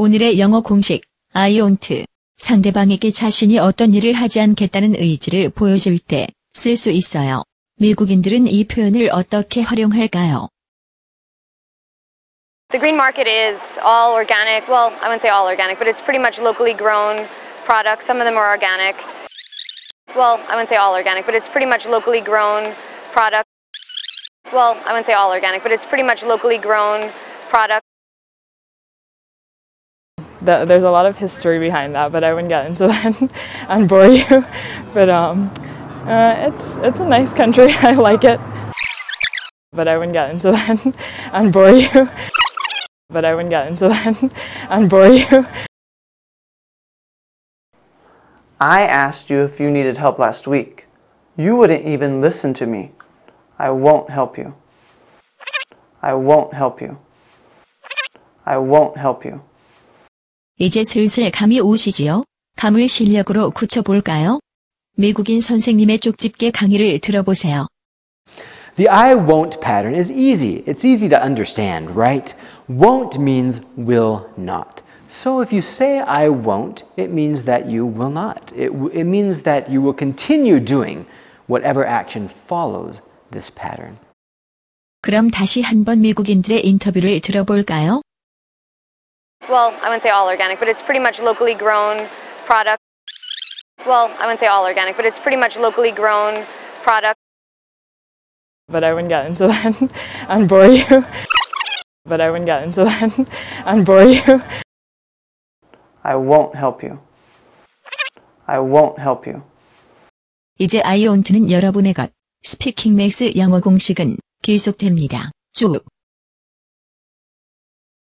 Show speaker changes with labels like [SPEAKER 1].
[SPEAKER 1] 오늘의 영어 공식 I won't 상대방에게 자신이 어떤 일을 하지 않겠다는 의지를 보여줄 때 쓸 수 있어요. 미국인들은 이 표현을 어떻게 활용할까요?
[SPEAKER 2] The green market is all organic. Well, I wouldn't say all organic, but it's pretty much locally grown products. Some of them are organic. Well, I wouldn't say all organic, but it's pretty much locally grown products. Well, I wouldn't say all organic, but it's pretty much locally grown products.
[SPEAKER 3] Th- There's a lot of history behind that, but I wouldn't get into that and bore you. But um, uh, it's it's a nice country. I like it, but I wouldn't get into that and bore you. But I wouldn't get into that and bore you.
[SPEAKER 4] I asked you if you needed help last week. You wouldn't even listen to me. I won't help you. I won't help you. I won't help you.
[SPEAKER 1] 이제 슬슬 감이 오시지요? 감을 실력으로 굳혀볼까요? 미국인 선생님의 쪽집게 강의를 들어보세요.
[SPEAKER 5] The I won't pattern is easy. It's easy to understand, right? Won't means will not. So if you say I won't, it means that you will not. It, it means that you will continue doing whatever action follows this pattern.
[SPEAKER 1] 그럼 다시 한번 미국인들의 인터뷰를 들어볼까요?
[SPEAKER 2] Well, I wouldn't say all organic, but it's pretty much locally grown products. Well, I wouldn't say all organic, but it's pretty much locally grown products.
[SPEAKER 3] But I wouldn't get into that and bore you. But I wouldn't get into that and bore you.
[SPEAKER 4] I won't help you. I won't help you.
[SPEAKER 1] 이제 I won't는 여러분의 것. 스피킹 맥스 영어 공식은 계속됩니다. 쭉.